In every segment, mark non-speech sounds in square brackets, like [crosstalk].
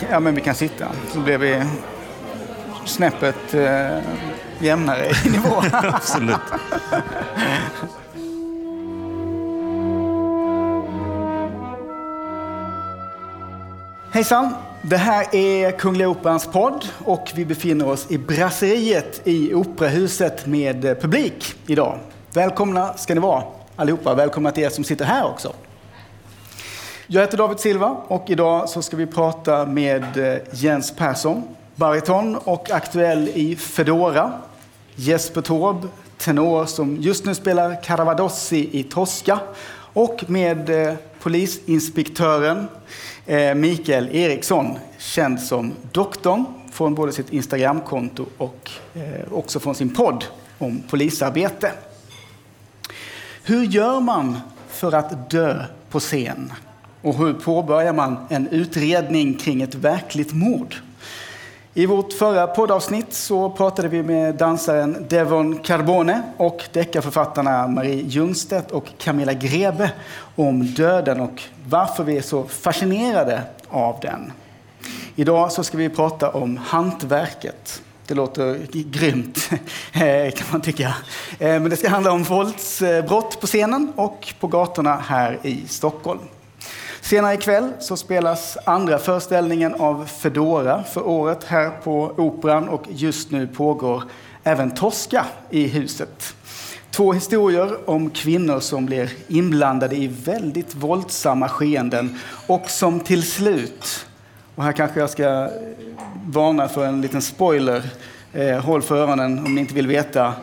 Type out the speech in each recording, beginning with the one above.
Vi ja, men vi kan sitta. Så blir vi snäppet eh, jämnare i [laughs] nivå. Absolut. Hejsan! Det här är Kungliga Operans podd och vi befinner oss i Brasseriet i Operahuset med publik idag. Välkomna ska ni vara allihopa. Välkomna till er som sitter här också. Jag heter David Silva och idag så ska vi prata med eh, Jens Persson, bariton och aktuell i Fedora. Jesper Taube, tenor som just nu spelar Caravadossi i Tosca. Och med eh, polisinspektören eh, Mikael Eriksson, känd som Doktorn, från både sitt Instagramkonto och också från sin podd om polisarbete. Hur gör man för att dö på scen? Och hur påbörjar man en utredning kring ett verkligt mord? I vårt förra poddavsnitt så pratade vi med dansaren Devon Carbone och deckarförfattarna Marie Ljungstedt och Camilla Grebe om döden och varför vi är så fascinerade av den. Idag så ska vi prata om hantverket. Det låter grymt, [laughs] eh, kan man tycka. Eh, men det ska handla om våldsbrott på scenen och på gatorna här i Stockholm. Senare ikväll så spelas andra föreställningen av Fedora för året här på Operan och just nu pågår även Tosca i huset. Två historier om kvinnor som blir inblandade i väldigt våldsamma skeenden och som till slut, och här kanske jag ska varna för en liten spoiler, eh, håll för öronen om ni inte vill veta,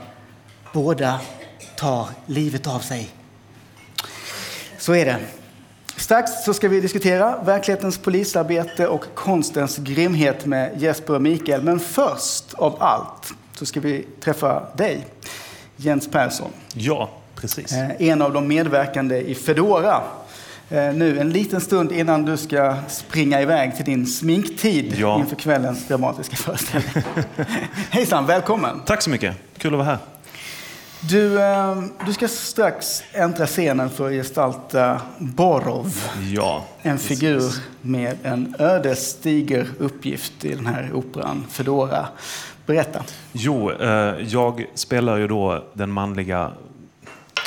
båda tar livet av sig. Så är det. Strax så ska vi diskutera verklighetens polisarbete och konstens grymhet med Jesper och Mikael. Men först av allt så ska vi träffa dig, Jens Persson. Ja, precis. En av de medverkande i Fedora. Nu en liten stund innan du ska springa iväg till din sminktid ja. inför kvällens dramatiska föreställning. [laughs] Hejsan, välkommen! Tack så mycket, kul att vara här. Du, ehm, du ska strax äntra scenen för att gestalta Borov. Ja, en figur med en ödesdiger uppgift i den här operan, Fedora. Berätta. Jo, eh, jag spelar ju då den manliga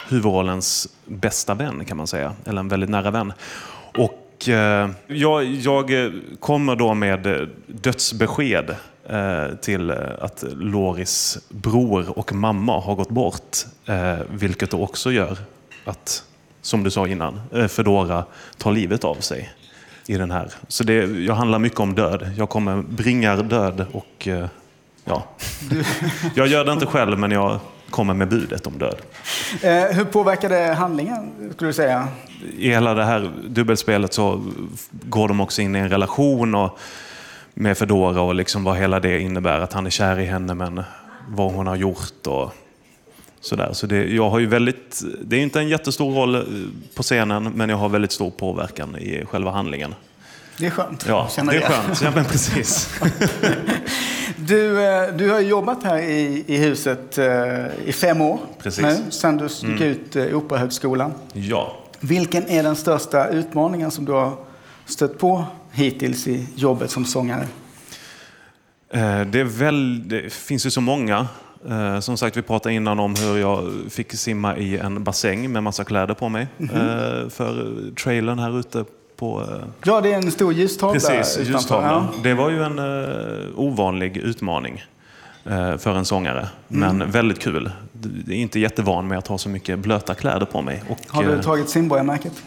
huvudrollens bästa vän kan man säga, eller en väldigt nära vän. Och eh, jag, jag kommer då med dödsbesked till eh, att Loris bror och mamma har gått bort. Eh, vilket då också gör att, som du sa innan, Fedora tar livet av sig i den här. Så det, jag handlar mycket om död. Jag kommer bringar död och ja. Jag gör det inte själv men jag kommer med budet om död. hur påverkar det handlingen, skulle du säga? I hela det här dubbelspelet så går de också in i en relation och med Fedora och liksom vad hela det innebär. Att han är kär i henne men vad hon har gjort och sådär. Så det, jag har ju väldigt, det är inte en jättestor roll eh, på scenen men jag har väldigt stor påverkan i själva handlingen. Det är skönt. Ja, det är det. skönt. Ja, men precis. [laughs] du, eh, du har jobbat här i, i huset eh, i fem år precis. nu, sen du gick mm. ut Operahögskolan. Ja. Vilken är den största utmaningen som du har stött på hittills i jobbet som sångare? Eh, det, väl, det finns ju så många. Eh, som sagt, vi pratade innan om hur jag fick simma i en bassäng med massa kläder på mig mm -hmm. för trailern här ute på... Ja, det är en stor ljustavla Precis, ljustavla. Ja. Det var ju en ovanlig utmaning för en sångare. Men mm. väldigt kul. Det är inte jättevan med att ha så mycket blöta kläder på mig. Och, Har du tagit simborgarmärket?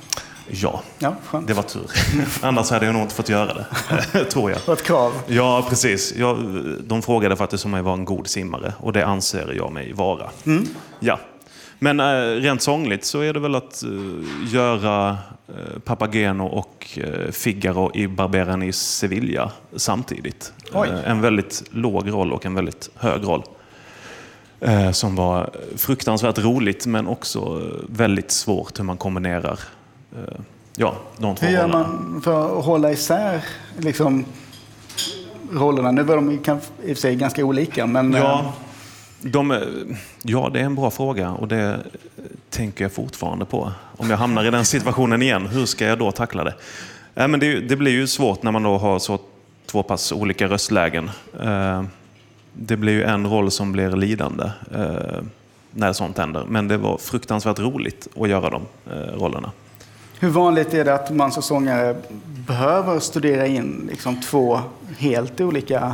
Ja, ja det var tur. [laughs] Annars hade jag nog inte fått göra det, [laughs] tror jag. Ett krav? Ja, precis. Jag, de frågade faktiskt om jag var en god simmare och det anser jag mig vara. Mm. Ja. Men äh, rent sångligt så är det väl att äh, göra äh, Papageno och äh, Figaro i Barberen i Sevilla samtidigt. en väldigt låg roll och en väldigt hög roll. som var fruktansvärt roligt men också väldigt svårt hur man kombinerar ja, de två Hur gör man för att hålla isär liksom, rollerna? Nu var de i och för sig ganska olika, men... Ja, eh, de, ja, det är en bra fråga och det tänker jag fortfarande på. Om jag hamnar i den [laughs] situationen igen, hur ska jag då tackla det? Äh, men det, det blir ju svårt när man då har så två pass olika röstlägen. Eh, det blir ju en roll som blir lidande eh, när sånt händer. Men det var fruktansvärt roligt att göra de eh, rollerna. Hur vanligt är det att man som sångare behöver studera in liksom två helt olika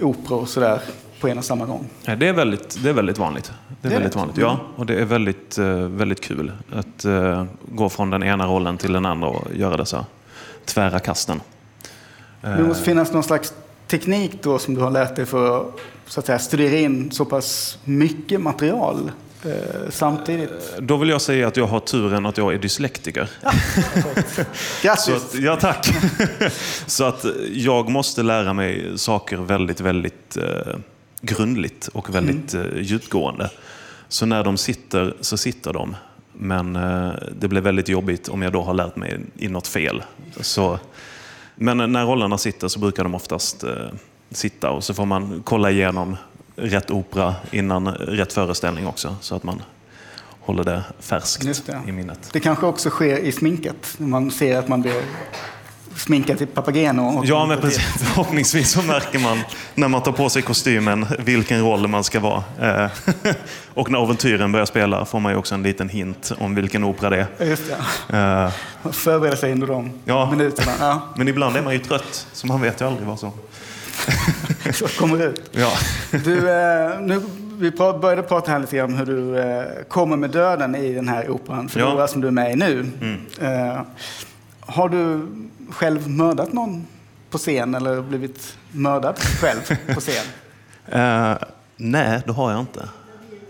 operor sådär på en och samma gång? Det är väldigt, det är väldigt vanligt. Det är, det är väldigt vanligt, ja. Och det är väldigt, väldigt kul att gå från den ena rollen till den andra och göra dessa tvära kasten. Det måste finnas någon slags teknik då som du har lärt dig för att, så att säga, studera in så pass mycket material eh, samtidigt? Då vill jag säga att jag har turen att jag är dyslektiker. Ja, [laughs] Grattis! Att, ja, tack! [laughs] så att jag måste lära mig saker väldigt, väldigt eh, grundligt och väldigt mm. eh, djupgående. Så när de sitter, så sitter de. Men eh, det blir väldigt jobbigt om jag då har lärt mig in något fel. Så men när rollerna sitter så brukar de oftast eh, sitta och så får man kolla igenom rätt opera innan rätt föreställning också. Så att man håller det färskt det. i minnet. Det kanske också sker i sminket. Man ser att man blir sminka till Papageno. Ja, men precis. [laughs] Förhoppningsvis så märker man när man tar på sig kostymen vilken roll man ska vara. Eh, [laughs] och när Aventyren börjar spela får man ju också en liten hint om vilken opera det är. Just det. Uh, Förbereda sig under de ja. minuterna. Ja. [laughs] Men ibland är man ju trött, så man vet ju aldrig vad som... så kommer ut. Ja. Du, eh, nu, vi började prata här lite grann om hur du kommer med döden i den här operan, Förlora, ja. som du är med i nu. Mm. Har du själv mördat någon på scen eller blivit mördad själv på [laughs] scen? Uh, nej, det har jag inte.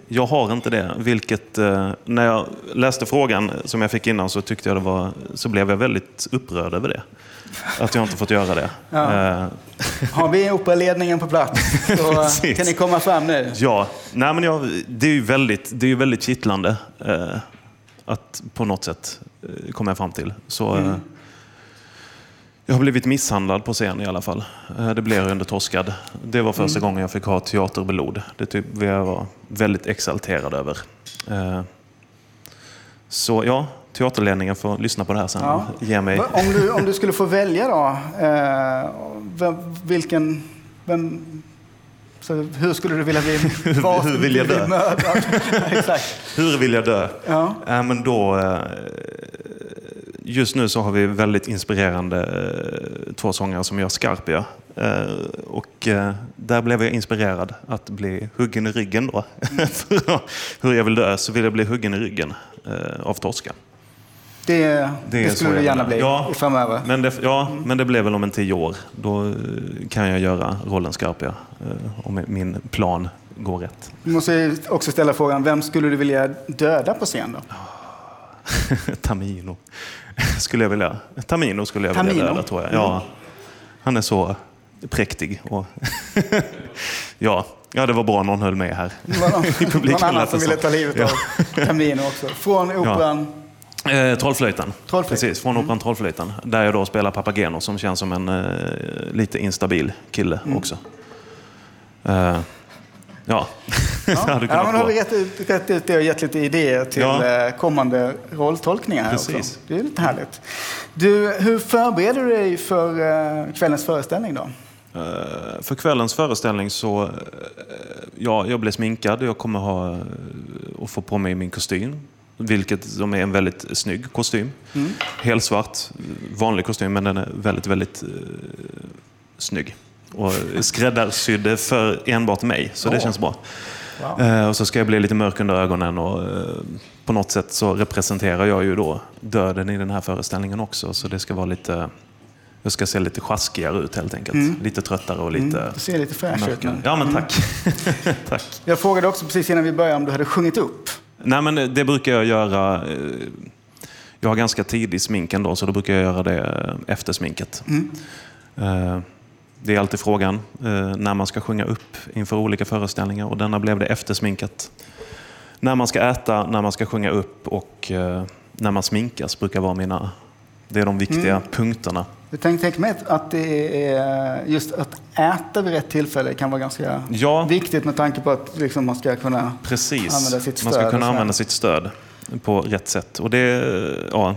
Jag har inte det. Vilket, uh, när jag läste frågan som jag fick innan så, tyckte jag det var, så blev jag väldigt upprörd över det. Att jag inte fått göra det. Ja. Uh, har vi operaledningen på plats [laughs] så kan ni komma fram nu. Ja, Nej, men jag, det är ju väldigt, det är väldigt kittlande. att på något sätt komma fram till. Så, mm. Jag har blivit misshandlad på scen i alla fall. Eh, det blev jag under Torskad. Det var första mm. gången jag fick ha teaterblod. Det typ jag var väldigt exalterad över. Eh, så ja, teaterledningen får lyssna på det här sen. Ja. Ge mig... Om, du, om du skulle få välja då, eh, vilken... Vem, så hur skulle du vilja bli [laughs] Hur, hur vill jag dö? [laughs] hur vill jag dö? Ja. Äh, men då, just nu så har vi väldigt inspirerande eh, två sångare som gör Scarpia. Eh, och eh, där blev jag inspirerad att bli huggen i ryggen då. [laughs] Hur jag vill dö så vill jag bli huggen i ryggen av Tosca. Det, det, det skulle du gärna bli ja, framöver? Men det, ja, mm. men det blev väl om en tio år. Då kan jag göra rollen Scarpia. Om min plan går rätt. Du måste också ställa frågan, vem skulle du vilja döda på scen då? [laughs] Tamino. skulle jag vilja. Tamino skulle jag Tamino. vilja döda tror jag. Ja, han är så präktig. Och [laughs] ja. ja, det var bra någon höll med här [laughs] i publiken. Någon annan som ville ta livet ja. av Tamino också. Från operan? Ja. Eh, Trollflöjten. Trollflöjten. Precis, från operan mm. Trollflöjten. Där jag då spelar Papageno som känns som en eh, lite instabil kille mm. också. Eh, Ja, ja. [laughs] ja men har vi rätt ut, rätt ut det och gett lite idéer till ja. Eh, kommande rolltolkningar här Precis. också. Det är lite härligt. Du, hur förbereder du dig för eh, kvällens föreställning då? Uh, för kvällens föreställning så, ja, jag blir sminkad. Jag kommer ha och få på mig min kostym. Vilket som är en väldigt snygg kostym. Mm. Helsvart, vanlig kostym, men den är väldigt, väldigt uh, snygg och skräddarsydd för enbart mig. Så oh. det känns bra. Wow. Eh, och så ska jag bli lite mörk under ögonen och eh, på något sätt så representerar jag ju då döden i den här föreställningen också. Så det ska vara lite... Jag ska se lite sjaskigare ut helt enkelt. Mm. Lite tröttare och lite mm. Du ser lite fräsch ut nu. Ja, men tack. Mm. [laughs] tack. Jag frågade också precis innan vi började om du hade sjungit upp. Nej, men det brukar jag göra. Eh, jag har ganska tidig smink ändå, så då brukar jag göra det efter sminket. Mm. Det är alltid frågan eh, när man ska sjunga upp inför olika föreställningar och denna blev det eftersminkat. När man ska äta, när man ska sjunga upp och eh, när man sminkas brukar vara mina... Det är de viktiga mm. punkterna. Jag tänkte mig att det är just att äta vid rätt tillfälle kan vara ganska ja. viktigt med tanke på att liksom man ska kunna Precis. använda sitt stöd. Man ska kunna använda sitt stöd på rätt sätt. Och det, ja,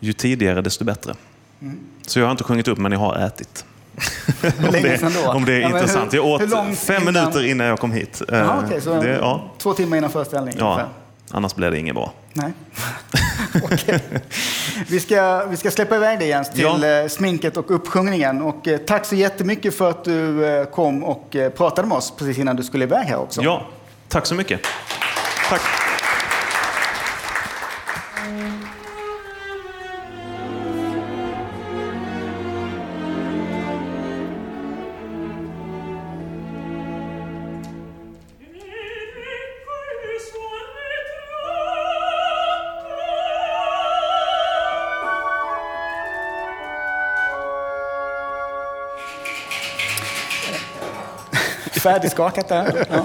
ju tidigare desto bättre. Mm. Så jag har inte sjungit upp men jag har ätit. [laughs] om, det, om det är ja, intressant. Hur, jag åt fem innan... minuter innan jag kom hit. Aha, okay, så det, ja. Två timmar innan föreställningen? Ja, ungefär. annars blir det inget bra. Nej. [laughs] vi, ska, vi ska släppa iväg dig Jens till ja. Eh, sminket och uppsjungningen. Och, eh, tack så jättemycket för att du eh, kom och pratade med oss precis innan du skulle iväg här också. Ja, tack så mycket. Tack. Färdigskakat där. Ja.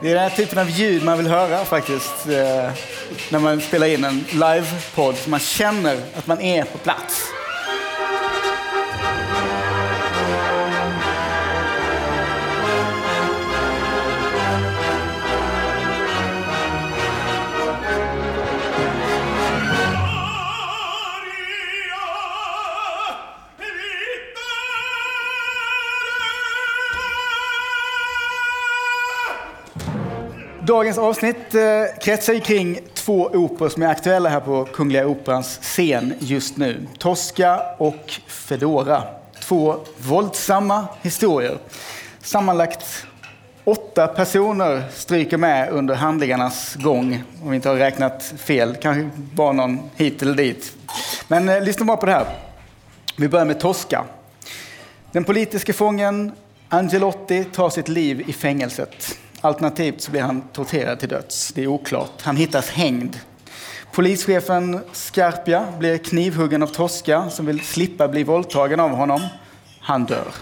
Det är den här typen av ljud man vill höra faktiskt. Eh, när man spelar in en livepodd. Man känner att man är på plats. Dagens avsnitt eh, kretsar kring två operor som är aktuella här på Kungliga Operans scen just nu. Tosca och Fedora. Två våldsamma historier. Sammanlagt åtta personer stryker med under handlingarnas gång. Om vi inte har räknat fel. Kanske bara någon hit eller dit. Men eh, lyssna bara på det här. Vi börjar med Tosca. Den politiska fången Angelotti tar sitt liv i fängelset. Alternativt så blir han torterad till döds. Det är oklart. Han hittas hängd. Polischefen Scarpia blir knivhuggen av Tosca som vill slippa bli våldtagen av honom. Han dör.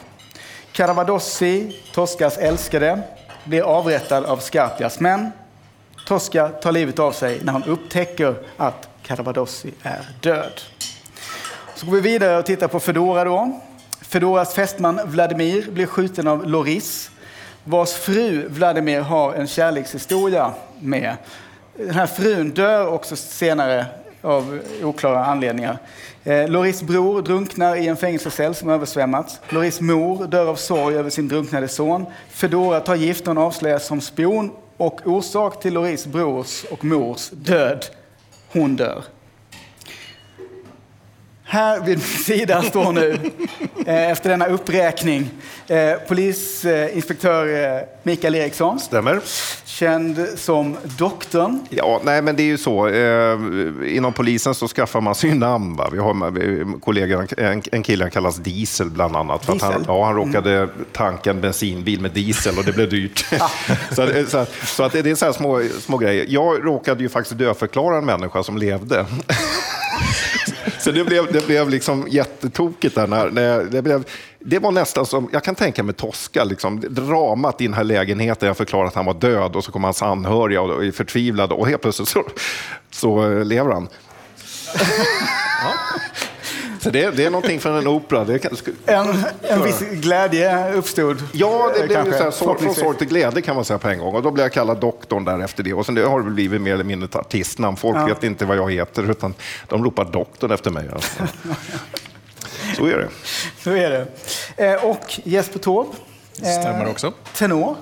Caravadossi, Toscas älskade, blir avrättad av Scarpias män. Tosca tar livet av sig när han upptäcker att Caravadossi är död. Så går vi vidare och tittar på Fedora då. Fedoras fästman Vladimir blir skjuten av Loris vars fru Vladimir har en kärlekshistoria med. Den här frun dör också senare av oklara anledningar. Eh, Loris bror drunknar i en fängelsecell som översvämmats. Loris mor dör av sorg över sin drunknade son. Fedora tar gift och avslöjas som spion och orsak till Loris brors och mors död. Hon dör. Här vid min sida står nu, eh, efter denna uppräkning, eh, polisinspektör eh, Mikael Eriksson. Stämmer. Känd som doktorn. Ja, nej men det är ju så. inom polisen så skaffar man sig namn. Va? Vi har kollegor, en, en kille han kallas Diesel bland annat. För han, ja, han råkade mm. tanka en bensinbil med diesel och det blev dyrt. så, [laughs] så, så, att det är så här små, små grejer. Jag råkade ju faktiskt dödförklara en människa som levde. [laughs] Så det blev, det blev liksom jättetokigt där. När, när det, blev, det var nästan som, jag kan tänka mig Tosca, liksom, dramat i den här lägenheten. Jag förklarar att han var död och så kommer hans anhöriga och är förtvivlade och helt plötsligt så, så lever han. [laughs] Ja. Så det, det, är någonting från en opera. Det kan, en, en viss glädje uppstod. Ja, det blev så så, från sorg till glädje kan man säga på en gång. Och då blev jag kallad doktorn där efter det. Och sen det har det blivit mer eller mindre ett artistnamn. Folk ja. vet inte vad jag heter, utan de ropar doktorn efter mig. Alltså. [laughs] så är det. Så är det. Eh, och Jesper Taube. Stämmer eh, också. Tenor.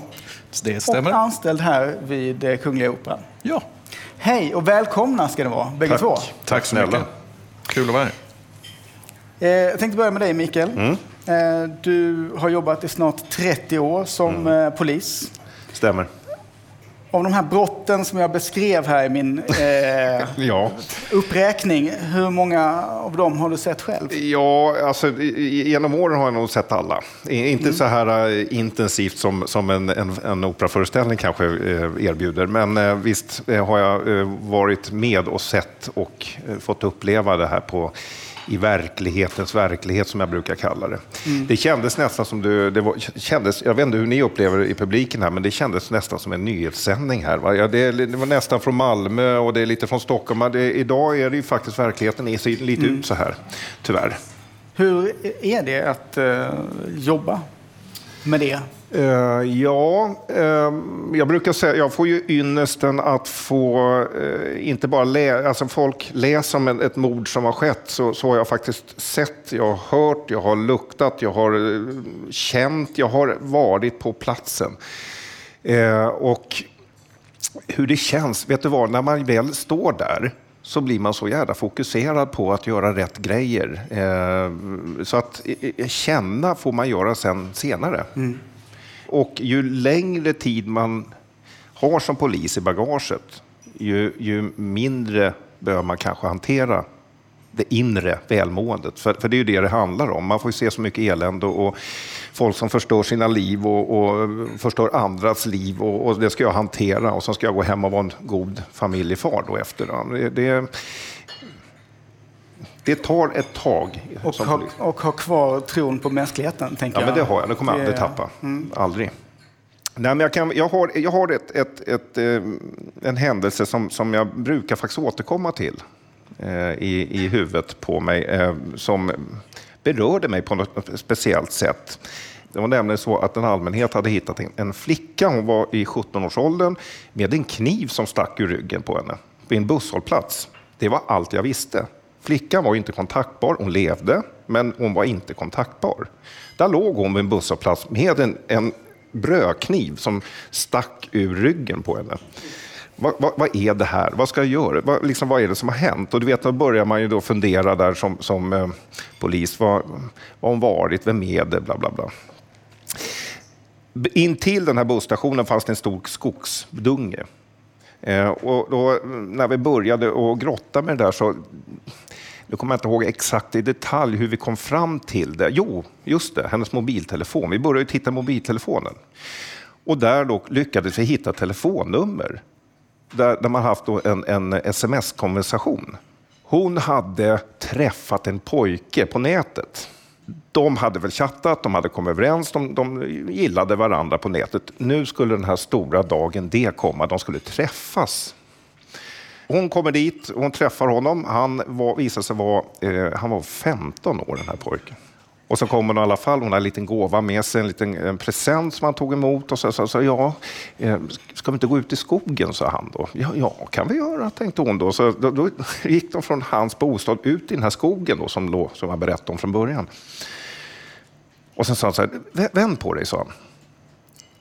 Det stämmer. Och anställd här vid eh, Kungliga Operan. Ja. Hej och välkomna ska ni vara, bägge Tack. två. Tack snälla. Kul att vara här. Eh, jag tänkte börja med dig Mikael. Mm. Eh, du har jobbat i snart 30 år som mm. Eh, polis. Stämmer. Av de här brotten som jag beskrev här i min eh, [laughs] ja. uppräkning, hur många av dem har du sett själv? Ja, alltså, genom åren har jag nog sett alla. Inte mm. så här intensivt som, som en, en, en operaföreställning kanske erbjuder, men visst har jag varit med och sett och fått uppleva det här på i verklighetens verklighet, som jag brukar kalla det. Mm. Det kändes nästan som du, det var, kändes, jag vet inte hur ni upplever det i publiken här, men det kändes nästan som en nyhetssändning här. Va? Ja, det, det, var nästan från Malmö och det är lite från Stockholm. Det, idag är det ju faktiskt verkligheten ser lite mm. ut så här, tyvärr. Hur är det att uh, jobba med det? Uh, ja, uh, jag brukar säga jag får ju ynnesten att få, uh, inte bara lä alltså folk läser om ett mord som har skett, så, så har jag faktiskt sett, jag har hört, jag har luktat, jag har känt, jag har varit på platsen. och hur det känns, vet du vad, när man väl står där, så blir man så jävla fokuserad på att göra rätt grejer. så att känna får man göra sen senare. Mm. Och ju längre tid man har som polis i bagaget, ju, ju mindre behöver man kanske hantera det inre välmåendet. För, för det är ju det det handlar om. Man får ju se så mycket elände och, och folk som förstör sina liv och, och förstör andras liv och, och, det ska jag hantera och så ska jag gå hem och vara en god familjefar då efter. Det, det, det tar ett tag. Och ha, och ha kvar tron på mänskligheten, tänker ja, jag. Men det har jag, det kommer jag aldrig tappa. Mm. Aldrig. Nej, men jag, kan, jag har, jag har ett, ett, ett, eh, en händelse som, som jag brukar faktiskt återkomma till Eh, i, i huvudet på mig, eh, som berörde mig på något speciellt sätt. Det var nämligen så att en allmänhet hade hittat en, en flicka, hon var i 17-årsåldern, med en kniv som stack ur ryggen på henne, vid en busshållplats. Det var allt jag visste. Flickan var inte kontaktbar, hon levde, men hon var inte kontaktbar. Där låg hon vid en busshållplats med en, en brödkniv som stack ur ryggen på henne. Vad, vad, vad, är det här? Vad ska jag göra? Vad, liksom, vad är det som har hänt? Och du vet, då börjar man ju då fundera där som, som eh, polis. Vad, vad har hon varit? Vem är det? Bla, bla, bla. Intill den här busstationen fanns det en stor skogsdunge. Eh, och då, när vi började att grotta med det där så nu kommer jag inte ihåg exakt i detalj hur vi kom fram till det. Jo, just det, hennes mobiltelefon. Vi började titta i mobiltelefonen. Och där då lyckades vi hitta telefonnummer där, där man haft en, en sms-konversation. Hon hade träffat en pojke på nätet. De hade väl chattat, de hade kommit överens, de, de gillade varandra på nätet. Nu skulle den här stora dagen det komma, de skulle träffas hon kommer dit, hon träffar honom. Han var, visar sig vara eh, han var 15 år, den här pojken. Och så kommer hon i alla fall, hon har en liten gåva med sig, en liten en present som han tog emot. Och så sa så, ja, eh, ska vi inte gå ut i skogen, sa han då. Ja, ja kan vi göra, tänkte hon då. Så då, då gick de från hans bostad ut i den här skogen då, som, lå, som jag berättade om från början. Och sen sa han så här, vänd på dig, sa han.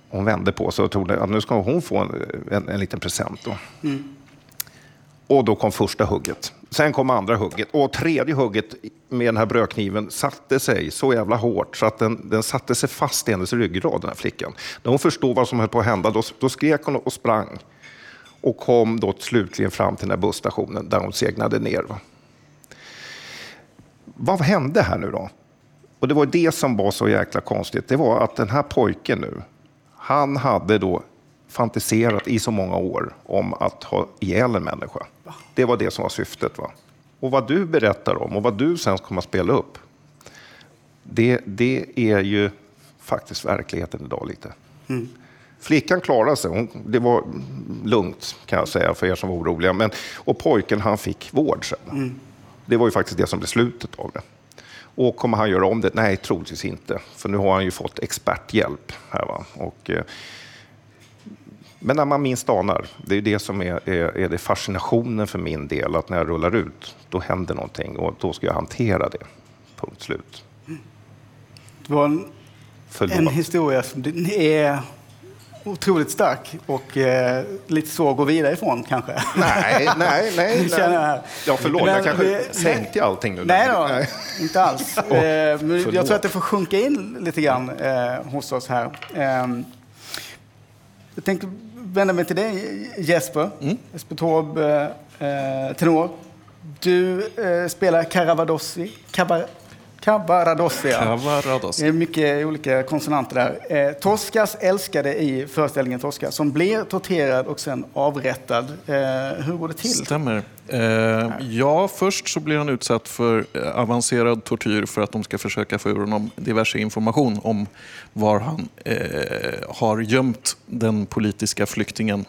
Hon vände på sig och trodde att nu ska hon få en, en, en liten present. Då. Mm. Och då kom första hugget. Sen kom andra hugget. Och tredje hugget med den här brödkniven satte sig så jävla hårt så att den, den satte sig fast i hennes ryggrad, den här flickan. När hon förstod vad som höll på att hända, då, då skrek hon och sprang. Och kom då slutligen fram till den här busstationen där hon segnade ner. Va? Vad hände här nu då? Och det var det som var så jäkla konstigt. Det var att den här pojken nu, han hade då fantiserat i så många år om att ha ihjäl en människa. Det var det som var syftet. Va? Och vad du berättar om och vad du sen kommer att spela upp, det, det är ju faktiskt verkligheten idag lite. Mm. Flickan klarade sig. Hon, det var lugnt kan jag säga för er som var oroliga. Men, och pojken han fick vård sen. Mm. Det var ju faktiskt det som blev slutet av det. Och kommer han göra om det? Nej, troligtvis inte. För nu har han ju fått experthjälp. Här, va? Och, eh, men när man minst anar, det är det som är, är, är det fascinationen för min del, att när jag rullar ut, då händer någonting och då ska jag hantera det. Punkt slut. Det var en, en historia som är otroligt stark och eh, lite svår att gå vidare ifrån kanske. Nej, nej, [laughs] nej. nej. Ja, förlåt, men, jag kanske vi, sänkte allting nu. Nej, då, nej. inte alls. [laughs] oh, eh, jag tror att det får sjunka in lite grann eh, hos oss här. Eh, jag tänkte vända mig till dig Jesper, mm. Jesper Taube, eh, tenor. Du eh, spelar Caravadossi. Cavaradossi. Cavaradossi. Det är mycket olika konsonanter där. Eh, Toskas älskade i föreställningen Tosca som blir torterad och sen avrättad. Eh, hur går det till? Stämmer. Eh, ja, först så blir han utsatt för eh, avancerad tortyr för att de ska försöka få ur honom diverse information om var han eh, har gömt den politiska flyktingen.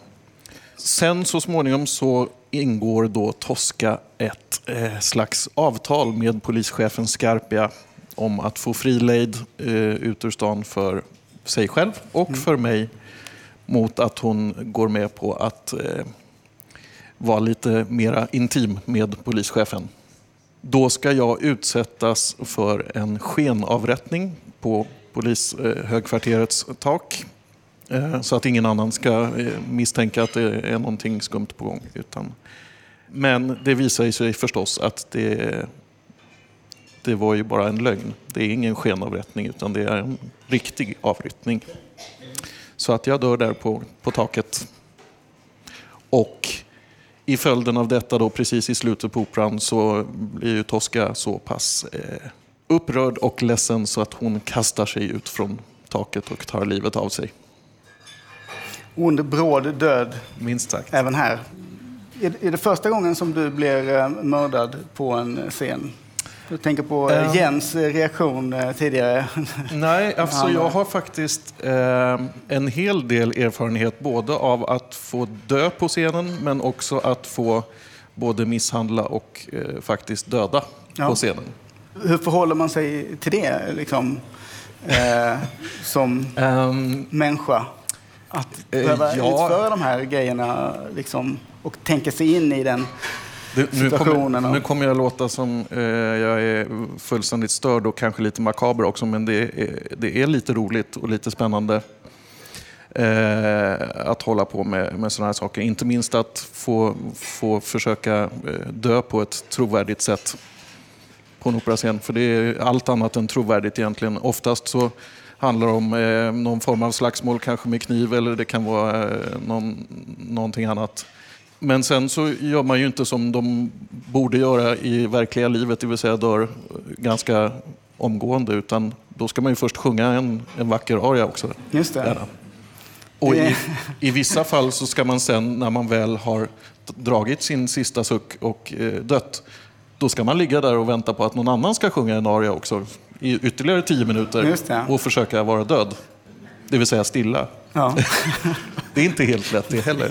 Sen så småningom så ingår då Tosca ett eh, slags avtal med polischefen Scarpia om att få frilejd eh, ut ur stan för sig själv och för mig mot att hon går med på att eh, vara lite mera intim med polischefen. Då ska jag utsättas för en skenavrättning på polishögkvarterets tak. Så att ingen annan ska misstänka att det är någonting skumt på gång. Utan, men det visar sig förstås att det, det var ju bara en lögn. Det är ingen skenavrättning utan det är en riktig avrättning. Så att jag dör där på, på taket. Och i följden av detta, då, precis i slutet på operan, så blir ju Tosca så pass eh, upprörd och ledsen så att hon kastar sig ut från taket och tar livet av sig. Ond, bråd död. Minst sagt. Även här. Är det första gången som du blir eh, mördad på en scen? Du tänker på um, Jens reaktion tidigare. [laughs] Nej, alltså jag har faktiskt eh, en hel del erfarenhet både av att få dö på scenen men också att få både misshandla och eh, faktiskt döda ja. på scenen. Hur förhåller man sig till det liksom, eh, [laughs] som um, människa? Att behöva ja. utföra de här grejerna liksom, och tänka sig in i den det, nu, kommer, nu kommer jag låta som eh, jag är fullständigt störd och kanske lite makaber också, men det är, det är lite roligt och lite spännande eh, att hålla på med, med sådana här saker. Inte minst att få, få försöka eh, dö på ett trovärdigt sätt på en operascen, för det är allt annat än trovärdigt egentligen. Oftast så handlar om eh, någon form av slagsmål, kanske med kniv, eller det kan vara eh, någon, någonting annat. Men sen så gör man ju inte som de borde göra i verkliga livet, det vill säga dör ganska omgående, utan då ska man ju först sjunga en, en vacker aria också. Just det. Och i, i, vissa fall så ska man sen, när man väl har dragit sin sista suck och eh, dött, då ska man ligga där och vänta på att någon annan ska sjunga en aria också i ytterligare tio minuter och försöka vara död. Det vill säga stilla. Ja. [laughs] det är inte helt lätt det heller.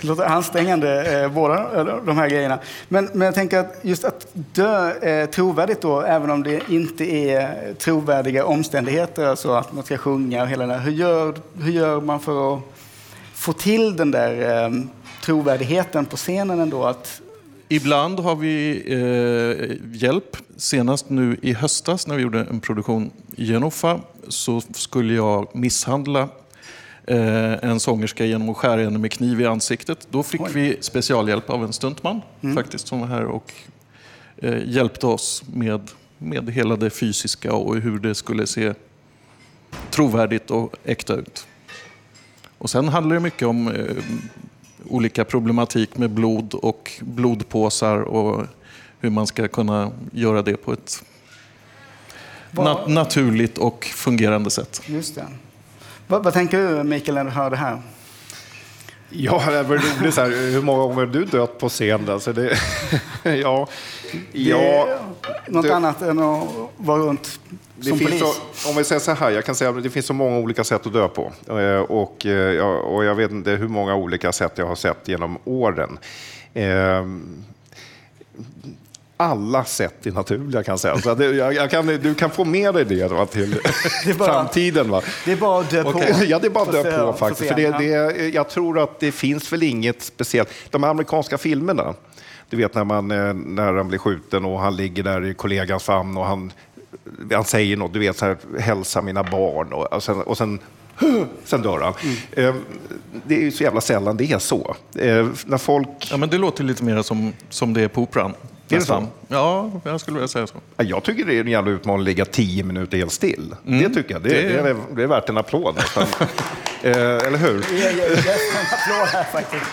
Det låter ansträngande, eh, båda de här grejerna. Men, men jag tänker att just att dö eh, trovärdigt då, även om det inte är trovärdiga omständigheter, alltså att man ska sjunga och hela det där. Hur gör, hur gör man för att få till den där eh, trovärdigheten på scenen ändå? Att, Ibland har vi eh, hjälp. Senast nu i höstas när vi gjorde en produktion i Genova så skulle jag misshandla eh, en sångerska genom att skära henne med kniv i ansiktet. Då fick Oj. vi specialhjälp av en stuntman mm. faktiskt som var här och eh, hjälpte oss med, med hela det fysiska och hur det skulle se trovärdigt och äkta ut. Och sen handlar det mycket om eh, olika problematik med blod och blodpåsar och hur man ska kunna göra det på ett nat naturligt och fungerande sätt. Just det. Vad, vad, tänker du Mikael när du hör det här? Ja, det var roligt. Så här, hur många gånger har du dött på scen? Alltså det, [laughs] ja, är något det, annat än att vara runt som polis. Så, om vi säger så här, jag kan säga att det finns så många olika sätt att dö på. Eh, och, eh, och jag vet inte hur många olika sätt jag har sett genom åren. Eh, alla sätt är naturliga kan jag säga. Så det, jag, jag kan, du kan få med dig det va, till [laughs] det bara, framtiden. Va? Det är bara att dö på. Ja, det är bara att dö på faktiskt. För det, det, jag tror att det finns väl inget speciellt. De amerikanska filmerna, du vet när, man, när han blir skjuten och han ligger där i kollegans famn och han, han säger något, du vet så här, hälsa mina barn och, och sen, och sen [gasps] Sen dör han. Mm. Eh, det är ju så jävla sällan det är så. Eh, när folk... Ja, men det låter lite mer som, som det är på Operan. Är det så? Ja, jag skulle vilja säga så. Jag tycker det är en jävla utmaning att ligga tio minuter helt still. Mm. Det tycker jag. Det, det... är, det är värt en applåd nästan. [laughs] eh, eller hur? Jag ger en applåd här faktiskt.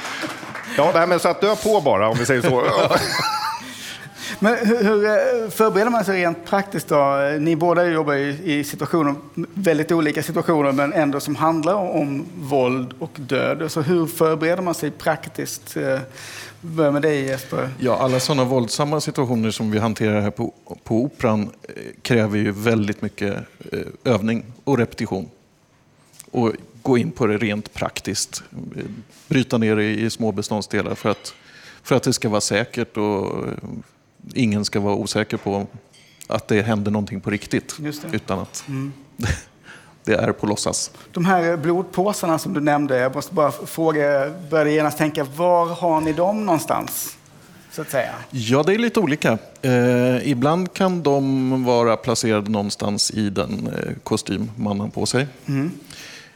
Ja, nej, men så att dö på bara, om vi säger så. [laughs] Men hur, hur eh, förbereder man sig rent praktiskt då? Ni båda jobbar ju i situationer, väldigt olika situationer, men ändå som handlar om våld och död. Så hur förbereder man sig praktiskt? Eh, börja med dig Jesper. Ja, alla sådana våldsamma situationer som vi hanterar här på, på Operan eh, kräver ju väldigt mycket övning och repetition. Och gå in på det rent praktiskt. Bryta ner det i små beståndsdelar för att, för att det ska vara säkert och ingen ska vara osäker på att det händer någonting på riktigt. Utan att mm. [laughs] det är på låtsas. De här blodpåsarna som du nämnde, jag måste bara fråga, började genast tänka, var har ni dem någonstans? Så att säga. Ja, det är lite olika. Eh, ibland kan de vara placerade någonstans i den eh, kostym man har på sig. Mm.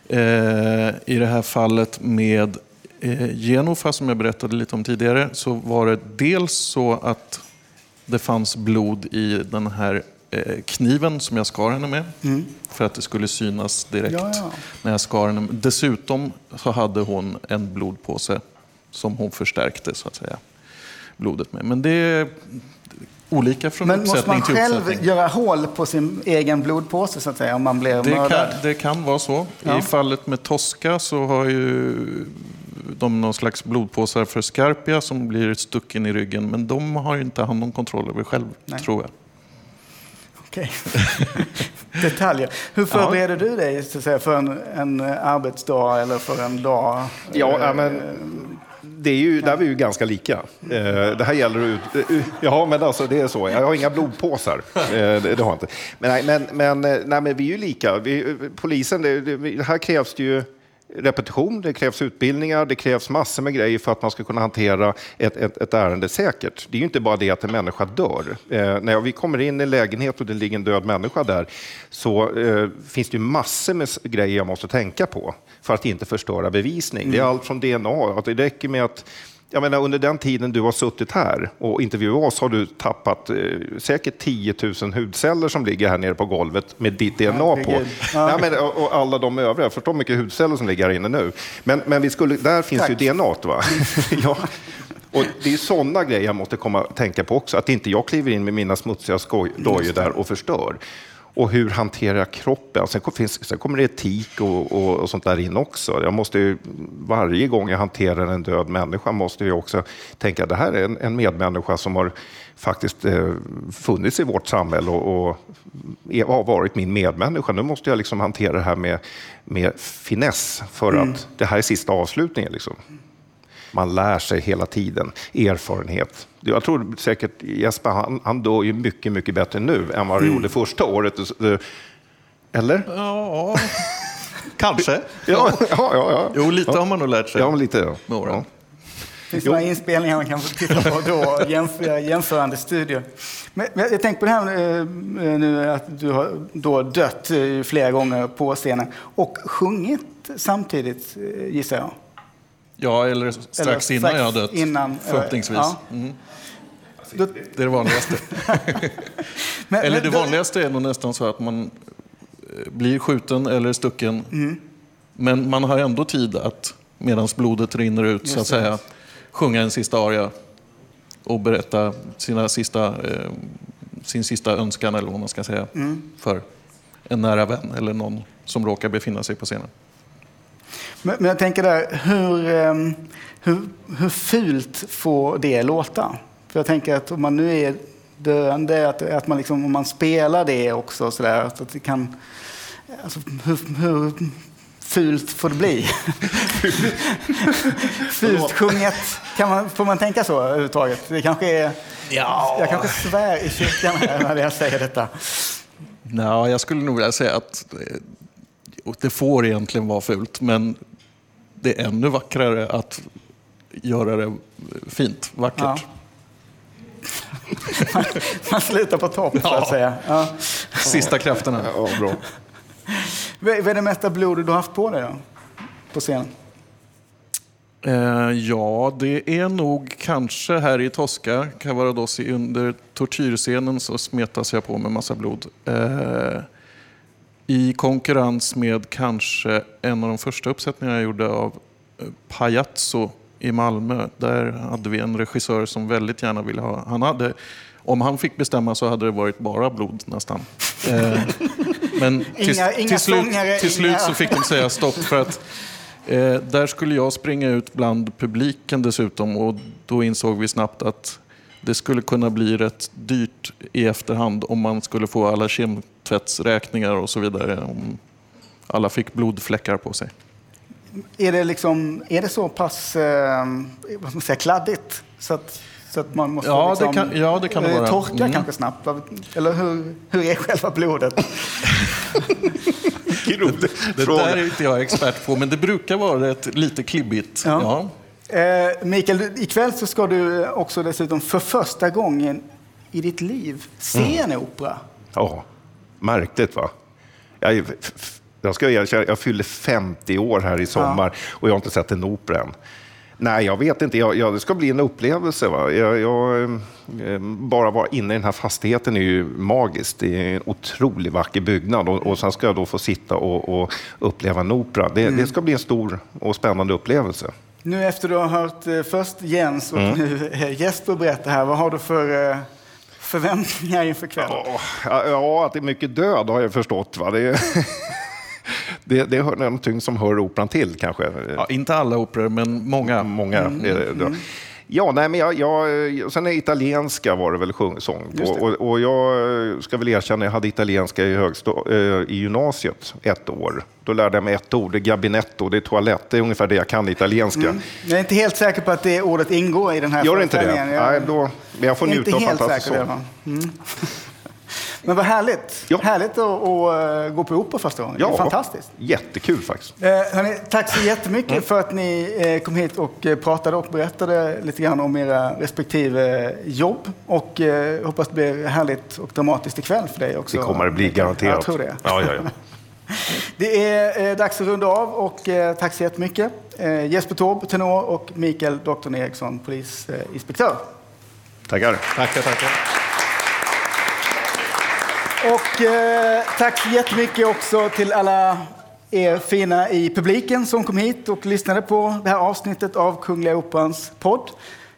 Eh, I det här fallet med eh, Genofa, som jag berättade lite om tidigare, så var det dels så att det fanns blod i den här eh, kniven som jag skar henne med. För att det skulle synas direkt Mm. Ja, ja. när jag skar henne. Dessutom så hade hon en blodpåse som hon förstärkte så att säga blodet med. Men det är olika från Men måste uppsättning man till själv uppsättning. göra hål på sin egen blodpåse så att säga, om man blir Det mördad? kan, det kan vara så. Ja. I fallet med Tosca så har ju de någon slags blodpåsar för Scarpia som blir stucken i ryggen. Men de har inte han någon kontroll över själv, Nej. tror jag. Okej. [laughs] Detaljer. Hur förbereder du dig så att säga, för en, en arbetsdag eller för en dag? Ja, ja, men det är ju, där är vi ju ganska lika. Eh, det här gäller ut... eh, Ja, men alltså det är så. Jag har inga blodpåsar. Det, har jag inte. Men, nej, men, men, nej, men vi är ju lika. Vi, polisen, det, det, här krävs det ju repetition, det krävs utbildningar, det krävs massor med grejer för att man ska kunna hantera ett, ett, ett ärende säkert. Det är ju inte bara det att en människa dör. Eh, när vi kommer in i en lägenhet och det ligger en död människa där så eh, finns det ju massor med grejer jag måste tänka på för att inte förstöra bevisning. Det är allt från DNA, att det räcker med att jag menar, under den tiden du har suttit här och intervjuat oss har du tappat eh, säkert 10 000 hudceller som ligger här nere på golvet med ditt DNA på. Herregud. Ja. Nej, men, och, och alla de övriga. Hur mycket hudceller som ligger här inne nu. Men, men vi skulle, där finns Tack. ju DNA. Va? [laughs] ja. Och det är sådana grejer jag måste komma tänka på också. Att inte jag kliver in med mina smutsiga skoj- dojor där och förstör. Och hur hanterar jag kroppen? Sen, finns, sen kommer det etik och, och, och sånt där in också. Jag måste ju, varje gång jag hanterar en död människa måste jag också tänka att det här är en, en medmänniska som har faktiskt eh, funnits i vårt samhälle och, och är, har varit min medmänniska. Nu måste jag liksom hantera det här med, med finess för att det här är sista avslutningen. Liksom. Man lär sig hela tiden, erfarenhet. Jag tror säkert Jesper, han, han dör ju mycket, mycket bättre nu än vad han gjorde första året. Eller? Ja, [laughs] kanske. Ja, ja, ja. ja. Jo, lite har man nog lärt sig. Ja, lite. Ja. med åren. Ja. Finns det några inspelningar man kan få titta på då och jämföra, jämförande studier? Men, men jag tänker på det här eh, nu att du har då dött eh, flera gånger på scenen och sjungit samtidigt eh, gissar jag. Ja, eller strax Eller innan jag har dött. innan, eh, förhoppningsvis. ja. Mm. Det är det vanligaste. [laughs] men, Eller det vanligaste är nog nästan så att man eh, blir skjuten eller stucken. Mm. Men man har ändå tid att, medan blodet rinner ut, så att Just det. säga, sjunga en sista aria och berätta sina sista, eh, sin sista önskan, eller vad man ska säga, Mm. för en nära vän eller någon som råkar befinna sig på scenen. Men, men jag tänker där, hur, ehm, hur, hur fult får det låta? För jag tänker att om man nu är döende, att, att man liksom, om man spelar det också så där, att det kan... Alltså, hur, hur fult får det bli? [laughs] fult sjunget, kan man, får man tänka så överhuvudtaget? Det kanske är... Ja. Jag kanske svär i kyrkan när jag säger detta. Ja, jag skulle nog vilja säga att det får egentligen vara fult, men det är ännu vackrare att göra det fint, vackert. Ja. Man, man slutar på topp, så att Ja. säga. Ja. Sista krafterna. Ja, bra. Vad vad är det mesta blod du har haft på dig då? På scenen? Eh, ja, det är nog kanske här i Tosca, Cavaradossi, under tortyrscenen så smetas jag på med massa blod. Eh, I konkurrens med kanske en av de första uppsättningarna jag gjorde av eh, Pajazzo i Malmö. Där hade vi en regissör som väldigt gärna ville ha... Han hade, om han fick bestämma så hade det varit bara blod nästan. Eh, men [laughs] till, Inga- inga till, slut, sångare, till slut inga- så fick de säga stopp för att Eh, där skulle jag springa ut bland publiken dessutom och då insåg vi snabbt att det skulle kunna bli rätt dyrt i efterhand om man skulle få alla kemtvättsräkningar och så vidare. Om alla fick blodfläckar på sig. Är det, liksom, är det så pass eh, vad ska man säga, kladdigt? Så att, så att man måste Ja, liksom, det kan- ja, det kan det eh, vara. torka Mm. kanske snabbt? Eller hur, hur är själva blodet? Det där är inte jag expert på, men det brukar vara ett lite klibbigt. Ja. Ja. Eh, Mikael, ikväll så ska du också dessutom för första gången i ditt liv se en opera. Ja, märkligt va? Jag, jag ska erkänna, jag fyller 50 år här i sommar och jag har inte sett en opera än. Nej, jag vet inte. Jag, jag, det ska bli en upplevelse. Va? Jag, jag, eh, bara vara inne i den här fastigheten är ju magiskt. Det är en otroligt vacker byggnad och, och sen ska jag då få sitta och, och uppleva en opera. Det, det ska bli en stor och spännande upplevelse. Nu efter du har hört eh, först Jens och nu eh, Jesper berätta här, vad har du för eh, förväntningar inför kvällen? Ja, ja, att det är mycket död har jag förstått. Va? Det, är, [laughs] det, det är någonting som hör operan till kanske. Ja, inte alla operor, men många. Många. är det då. Ja, nej, men jag, jag, sen är italienska var det väl sjung, sång på. Och, och jag ska väl erkänna, jag hade italienska i, högstå, eh, i gymnasiet ett år. Då lärde jag mig ett ord, det är gabinetto, det är toalett. Det är ungefär det jag kan italienska. Jag är inte helt säker på att det ordet ingår i den här Gör inte det? Jag- Nej, då, men jag får inte njuta av fantastisk sång. [laughs] Men vad härligt. Ja. Härligt att, att eh, gå på opera första gången. Det är fantastiskt. Jättekul faktiskt. Eh, hörni, tack så jättemycket Mm. för att ni eh, kom hit och eh, pratade och berättade lite grann om era respektive jobb. Och eh, hoppas det blir härligt och dramatiskt ikväll för dig också. Det kommer det bli garanterat. Jag tror det. Ja, ja, ja. [laughs] Det är eh, dags att runda av och eh, tack så jättemycket. Eh, Jesper Taube, tenor och Mikael Doktorn Eriksson, polisinspektör. Tackar. Tackar, tackar. Och eh, tack så jättemycket också till alla er fina i publiken som kom hit och lyssnade på det här avsnittet av Kungliga Operans podd.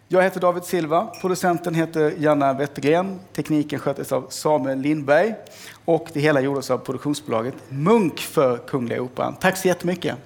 Jag heter David Silva, producenten heter Janna Wettergren, tekniken sköttes av Samuel Lindberg och det hela gjordes av produktionsbolaget Munk för Kungliga Operan. Tack så jättemycket!